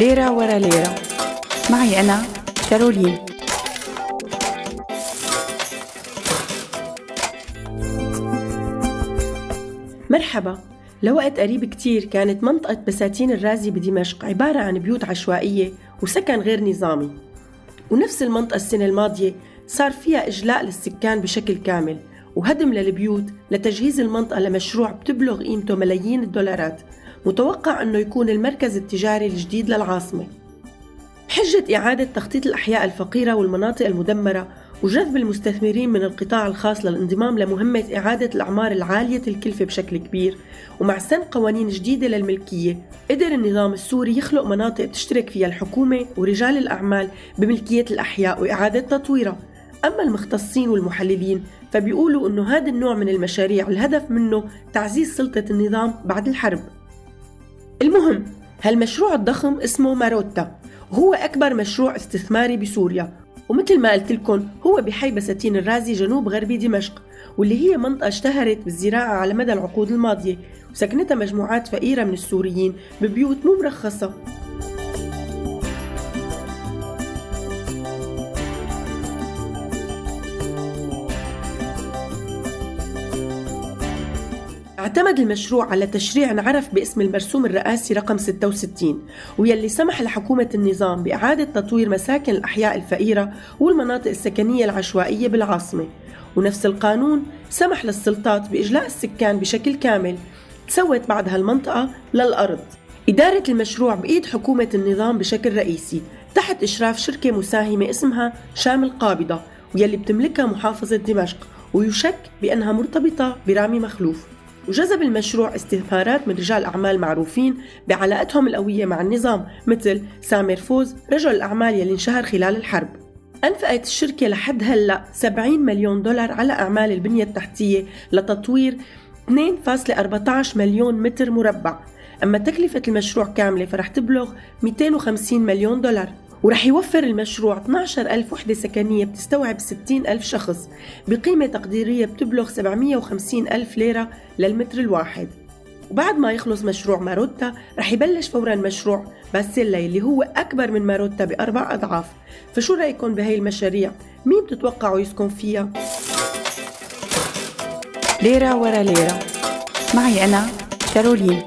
ليرة ورا ليرة. معي أنا كارولين. مرحبا. لوقت قريب كتير كانت منطقة بساتين الرازي بدمشق عبارة عن بيوت عشوائية وسكن غير نظامي. ونفس المنطقة السنة الماضية صار فيها إجلاء للسكان بشكل كامل وهدم للبيوت لتجهيز المنطقة لمشروع بتبلغ قيمته ملايين الدولارات. متوقع أنه يكون المركز التجاري الجديد للعاصمة. بحجة إعادة تخطيط الأحياء الفقيرة والمناطق المدمرة وجذب المستثمرين من القطاع الخاص للانضمام لمهمة إعادة الأعمار العالية الكلفة بشكل كبير ومع سن قوانين جديدة للملكية قدر النظام السوري يخلق مناطق تشترك فيها الحكومة ورجال الأعمال بملكية الأحياء وإعادة تطويرها. أما المختصين والمحللين فبيقولوا أنه هذا النوع من المشاريع الهدف منه تعزيز سلطة النظام بعد الحرب. المهم هالمشروع الضخم اسمه ماروتا. وهو أكبر مشروع استثماري بسوريا. ومثل ما قلت لكم هو بحي بساتين الرازي جنوب غربي دمشق واللي هي منطقة اشتهرت بالزراعة على مدى العقود الماضية وسكنتها مجموعات فقيرة من السوريين ببيوت مو مرخصة اعتمد المشروع على تشريع انعرف باسم المرسوم الرئاسي رقم 66 ويلي سمح لحكومة النظام بإعادة تطوير مساكن الأحياء الفقيرة والمناطق السكنية العشوائية بالعاصمة. ونفس القانون سمح للسلطات بإجلاء السكان بشكل كامل تسوت بعد هالمنطقة للأرض. إدارة المشروع بإيد حكومة النظام بشكل رئيسي تحت إشراف شركة مساهمة اسمها شام القابضة ويلي بتملكها محافظة دمشق ويشك بأنها مرتبطة برامي مخلوف. وجذب المشروع استثمارات من رجال أعمال معروفين بعلاقتهم القوية مع النظام مثل سامر فوز رجل الأعمال يلي انشهر خلال الحرب. أنفقت الشركة لحد هلأ 70 مليون دولار على أعمال البنية التحتية لتطوير 2.14 مليون متر مربع. أما تكلفة المشروع كاملة فرح تبلغ 250 مليون دولار. ورح يوفر المشروع 12 ألف وحدة سكنية بتستوعب 60 ألف شخص بقيمة تقديرية بتبلغ 750 ألف ليرة للمتر الواحد وبعد ما يخلص مشروع ماروتا رح يبلش فورا مشروع باسيلا اللي هو أكبر من ماروتا بأربع أضعاف فشو رأيكم بهي المشاريع؟ مين بتتوقعوا يسكن فيها؟ ليرة ورا ليرة معي أنا كارولين